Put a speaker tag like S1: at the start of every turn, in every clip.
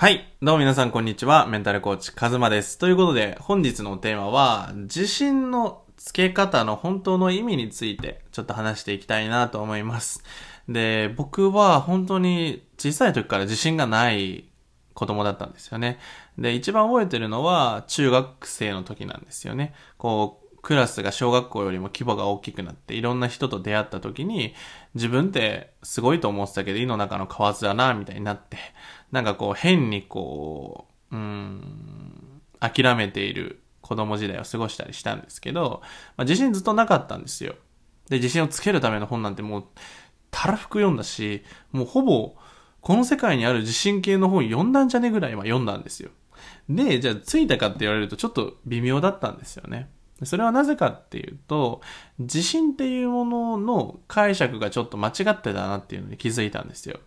S1: はい。どうも皆さんこんにちは。メンタルコーチ、カズマです。ということで、本日のテーマは、自信のつけ方の本当の意味について、ちょっと話していきたいなと思います。で、僕は本当に小さい時から自信がない子供だったんですよね。で、一番覚えてるのは、中学生の時なんですよね。こう、クラスが小学校よりも規模が大きくなっていろんな人と出会った時に自分ってすごいと思ってたけど井の中の蛙だなみたいになってなんかこう変にこう、うん、諦めている子供時代を過ごしたりしたんですけど、まあ、自信ずっとなかったんですよ。で、自信をつけるための本なんてもうたらふく読んだし、もうほぼこの世界にある自信系の本読んだんじゃねぐらいは読んだんですよ。で、じゃあついたかって言われるとちょっと微妙だったんですよね。それはなぜかっていうと、自信っていうものの解釈がちょっと間違ってたなっていうのに気づいたんですよ。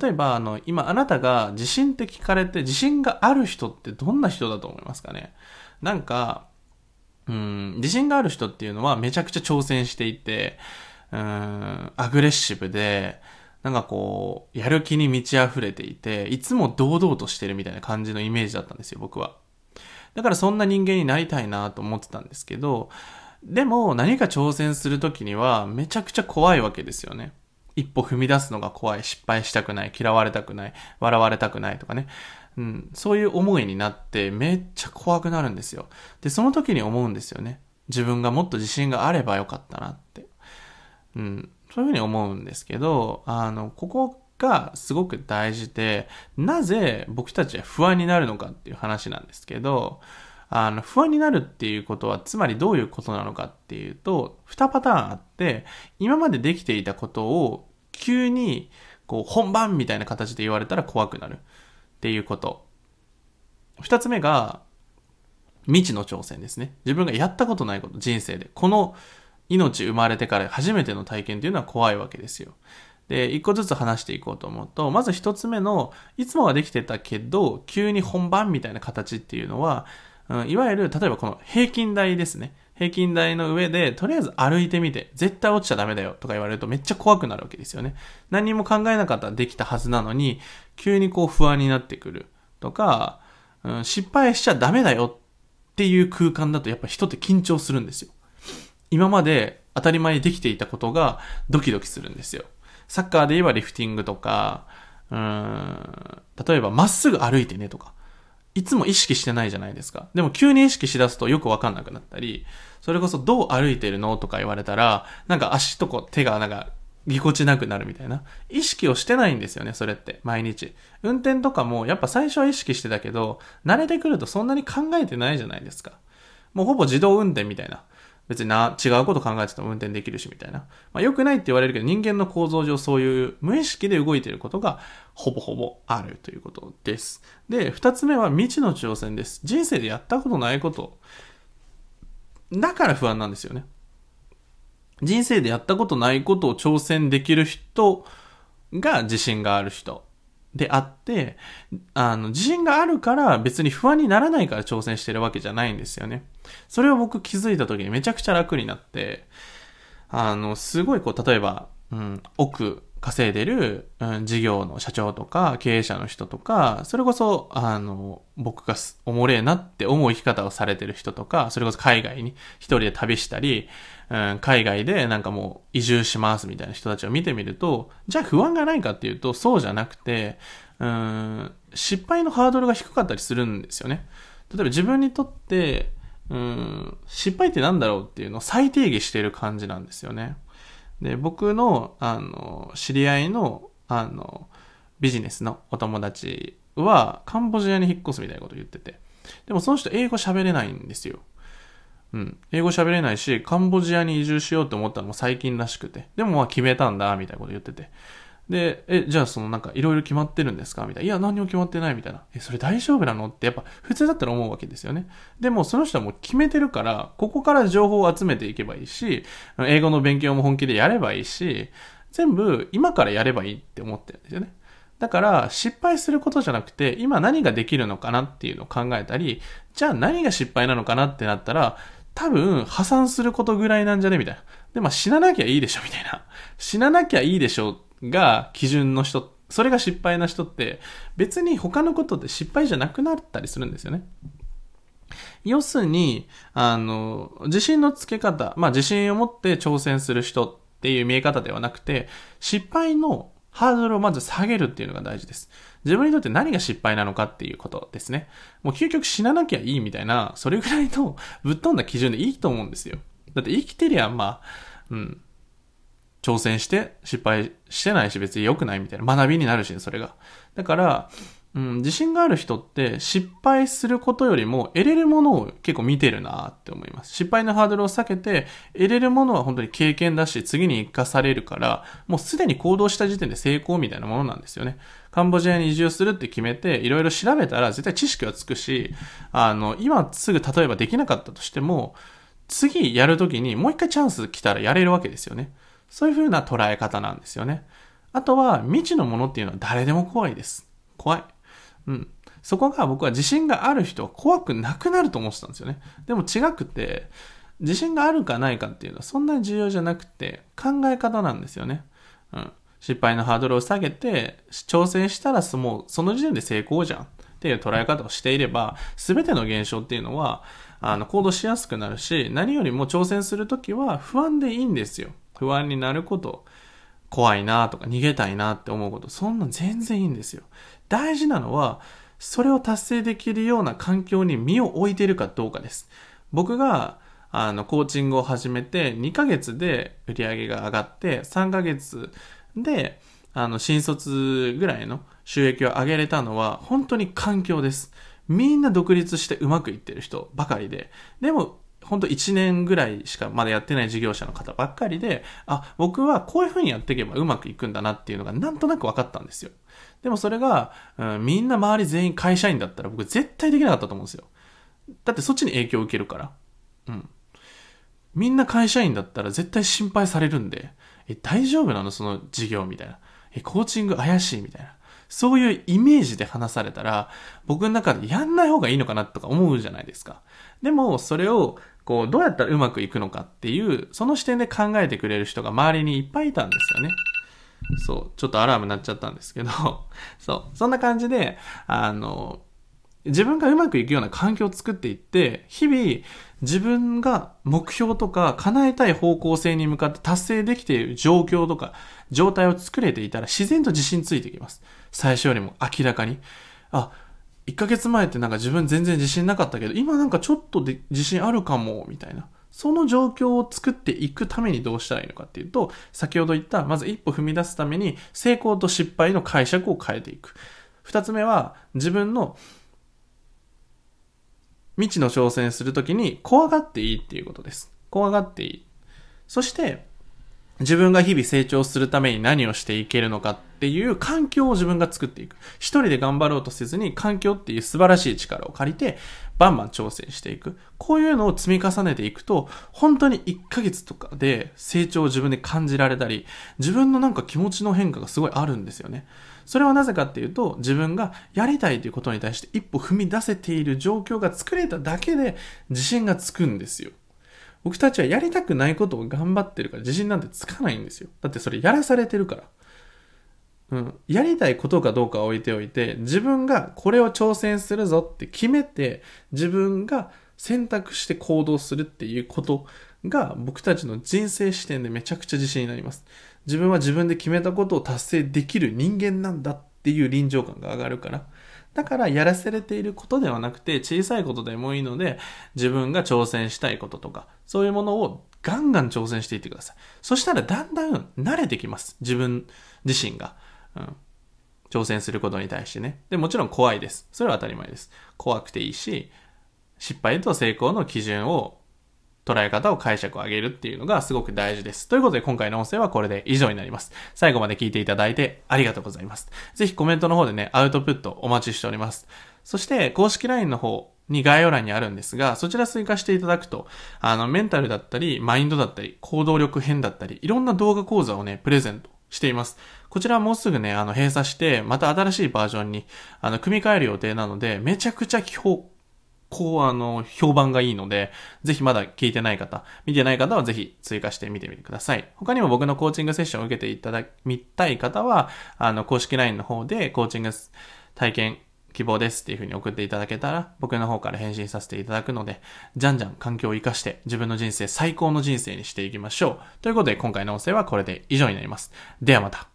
S1: 例えば、あの、今あなたが自信って聞かれて、自信がある人ってどんな人だと思いますかね？なんか、うん、自信がある人っていうのはめちゃくちゃ挑戦していて、うん、アグレッシブで、なんかこう、やる気に満ち溢れていて、いつも堂々としてるみたいな感じのイメージだったんですよ、僕は。だからそんな人間になりたいなと思ってたんですけど、でも何か挑戦するときにはめちゃくちゃ怖いわけですよね。一歩踏み出すのが怖い、失敗したくない、嫌われたくない、笑われたくないとかね。うん、そういう思いになってめっちゃ怖くなるんですよ。で、その時に思うんですよね。自分がもっと自信があればよかったなって。うん、そういうふうに思うんですけど、あの、ここがすごく大事で、なぜ僕たちは不安になるのかっていう話なんですけど、あの、不安になるっていうことは、つまりどういうことなのかっていうと、2パターンあって、今までできていたことを急に、こう、本番みたいな形で言われたら怖くなるっていうこと。2つ目が、未知の挑戦ですね。自分がやったことないこと、人生で。この命生まれてから初めての体験っていうのは怖いわけですよ。で、一個ずつ話していこうと思うと、まず一つ目の、いつもはできてたけど、急に本番みたいな形っていうのは、うん、いわゆる、例えばこの平均台ですね。平均台の上で、とりあえず歩いてみて、絶対落ちちゃダメだよとか言われるとめっちゃ怖くなるわけですよね。何も考えなかったらできたはずなのに、急にこう不安になってくるとか、うん、失敗しちゃダメだよっていう空間だとやっぱ人って緊張するんですよ。今まで当たり前にできていたことがドキドキするんですよ。サッカーで言えばリフティングとか、うん、例えばまっすぐ歩いてねとか、いつも意識してないじゃないですか。でも急に意識しだすとよくわかんなくなったり、それこそどう歩いてるのとか言われたら、なんか足とこ手がなんかぎこちなくなるみたいな。意識をしてないんですよね、それって。毎日。運転とかもやっぱ最初は意識してたけど、慣れてくるとそんなに考えてないじゃないですか。もうほぼ自動運転みたいな。別にな、違うこと考えてても運転できるしみたいな。まあ良くないって言われるけど人間の構造上そういう無意識で動いていることがほぼほぼあるということです。で、二つ目は未知の挑戦です。人生でやったことないこと。だから不安なんですよね。人生でやったことないことを挑戦できる人が自信がある人であって、あの、自信があるから別に不安にならないから挑戦してるわけじゃないんですよね。それを僕気づいた時にめちゃくちゃ楽になって、あの、すごいこう、例えば、うん、奥稼いでる、うん、事業の社長とか経営者の人とか、それこそ、あの、僕がおもれえなって思う生き方をされてる人とか、それこそ海外に一人で旅したり、うん、海外でなんかもう移住しますみたいな人たちを見てみると、じゃあ不安がないかっていうと、そうじゃなくて、うん、失敗のハードルが低かったりするんですよね。例えば自分にとって、うん、失敗ってなんだろうっていうのを再定義している感じなんですよね。で、僕の、あの、知り合いの、あの、ビジネスのお友達は、カンボジアに引っ越すみたいなこと言ってて。でもその人英語喋れないんですよ。うん。英語喋れないし、カンボジアに移住しようと思ったのも最近らしくて。でもまあ決めたんだ、みたいなこと言ってて。で、え、じゃあそのなんかいろいろ決まってるんですか？みたいな。いや、何も決まってないみたいな。え、それ大丈夫なの？ってやっぱ普通だったら思うわけですよね。でもその人はもう決めてるから、ここから情報を集めていけばいいし、英語の勉強も本気でやればいいし、全部今からやればいいって思ってるんですよね。だから失敗することじゃなくて、今何ができるのかなっていうのを考えたり、じゃあ何が失敗なのかなってなったら、多分破産することぐらいなんじゃね？みたいな。で、まあ死ななきゃいいでしょ？みたいな。死ななきゃいいでしょ？が基準の人それが失敗な人って別に他のことで失敗じゃなくなったりするんですよね。要するに、あの、自信のつけ方、まあ自信を持って挑戦する人っていう見え方ではなくて、失敗のハードルをまず下げるっていうのが大事です。自分にとって何が失敗なのかっていうことですね。もう究極死ななきゃいいみたいな、それぐらいのぶっ飛んだ基準でいいと思うんですよ。だって生きてりゃ、まあ、うん、挑戦して失敗してないし別に良くないみたいな学びになるしね、それが。だから、うん、自信がある人って失敗することよりも得れるものを結構見てるなって思います。失敗のハードルを避けて得れるものは本当に経験だし次に活かされるからもうすでに行動した時点で成功みたいなものなんですよね。カンボジアに移住するって決めていろいろ調べたら絶対知識はつくし、あの、今すぐ例えばできなかったとしても次やるときにもう一回チャンス来たらやれるわけですよね。そういう風な捉え方なんですよね。あとは未知のものっていうのは誰でも怖いです。怖い。うん。そこが僕は自信がある人は怖くなくなると思ってたんですよね。でも違くて、自信があるかないかっていうのはそんなに重要じゃなくて考え方なんですよね。うん。失敗のハードルを下げて挑戦したらもうその時点で成功じゃんっていう捉え方をしていれば全ての現象っていうのはあの行動しやすくなるし何よりも挑戦するときは不安でいいんですよ。不安になること、怖いなとか逃げたいなって思うこと、そんな全然いいんですよ。大事なのは、それを達成できるような環境に身を置いているかどうかです。僕が、あの、コーチングを始めて、2ヶ月で売り上げが上がって、3ヶ月で、あの、新卒ぐらいの収益を上げれたのは、本当に環境です。みんな独立してうまくいってる人ばかりで。でも、本当1年ぐらいしかまだやってない事業者の方ばっかりで、あ、僕はこういう風にやっていけばうまくいくんだなっていうのがなんとなく分かったんですよ。でもそれが、うん、みんな周り全員会社員だったら僕絶対できなかったと思うんですよ。だってそっちに影響を受けるから。うん。みんな会社員だったら絶対心配されるんで、え、大丈夫なの？その事業みたいな。え、コーチング怪しいみたいな。そういうイメージで話されたら、僕の中でやんない方がいいのかなとか思うじゃないですか。でも、それをこう、どうやったらうまくいくのかっていう、その視点で考えてくれる人が周りにいっぱいいたんですよね。そう、ちょっとアラーム鳴っちゃったんですけど、そう、そんな感じで、あの、自分がうまくいくような環境を作っていって、日々自分が目標とか叶えたい方向性に向かって達成できている状況とか状態を作れていたら自然と自信ついてきます。最初よりも明らかに。あ、1ヶ月前ってなんか自分全然自信なかったけど、今なんかちょっとで自信あるかも、みたいな。その状況を作っていくためにどうしたらいいのかっていうと、先ほど言った、まず一歩踏み出すために、成功と失敗の解釈を変えていく。二つ目は、自分の未知の挑戦するときに怖がっていいっていうことです。怖がっていい。そして、自分が日々成長するために何をしていけるのかっていう環境を自分が作っていく。一人で頑張ろうとせずに環境っていう素晴らしい力を借りてバンバン挑戦していく。こういうのを積み重ねていくと、本当に1ヶ月とかで成長を自分で感じられたり、自分のなんか気持ちの変化がすごいあるんですよね。それはなぜかっていうと、自分がやりたいということに対して一歩踏み出せている状況が作れただけで自信がつくんですよ。僕たちはやりたくないことを頑張ってるから自信なんてつかないんですよ。だってそれやらされてるから。うん。やりたいことかどうかは置いておいて、自分がこれを挑戦するぞって決めて、自分が選択して行動するっていうことが僕たちの人生視点でめちゃくちゃ自信になります。自分は自分で決めたことを達成できる人間なんだっていう臨場感が上がるから。だからやらせれていることではなくて小さいことでもいいので自分が挑戦したいこととかそういうものをガンガン挑戦していってください。そしたらだんだん慣れてきます。自分自身が。うん。挑戦することに対してね。で、もちろん怖いです。それは当たり前です。怖くていいし、失敗と成功の基準を捉え方を解釈を上げるっていうのがすごく大事です。ということで今回の音声はこれで以上になります。最後まで聞いていただいてありがとうございます。ぜひコメントの方でね、アウトプットお待ちしております。そして公式 LINE の方に概要欄にあるんですが、そちら追加していただくと、あの、メンタルだったり、マインドだったり、行動力編だったり、いろんな動画講座をね、プレゼントしています。こちらはもうすぐね、あの、閉鎖して、また新しいバージョンに、あの、組み替える予定なので、めちゃくちゃ構あの、評判がいいので、ぜひまだ聞いてない方、見てない方はぜひ追加してみてみてください。他にも僕のコーチングセッションを受けていただ、みたい方は、あの、公式 LINE の方でコーチング体験希望ですっていう風に送っていただけたら、僕の方から返信させていただくので、じゃんじゃん環境を活かして自分の人生最高の人生にしていきましょう。ということで今回の音声はこれで以上になります。ではまた。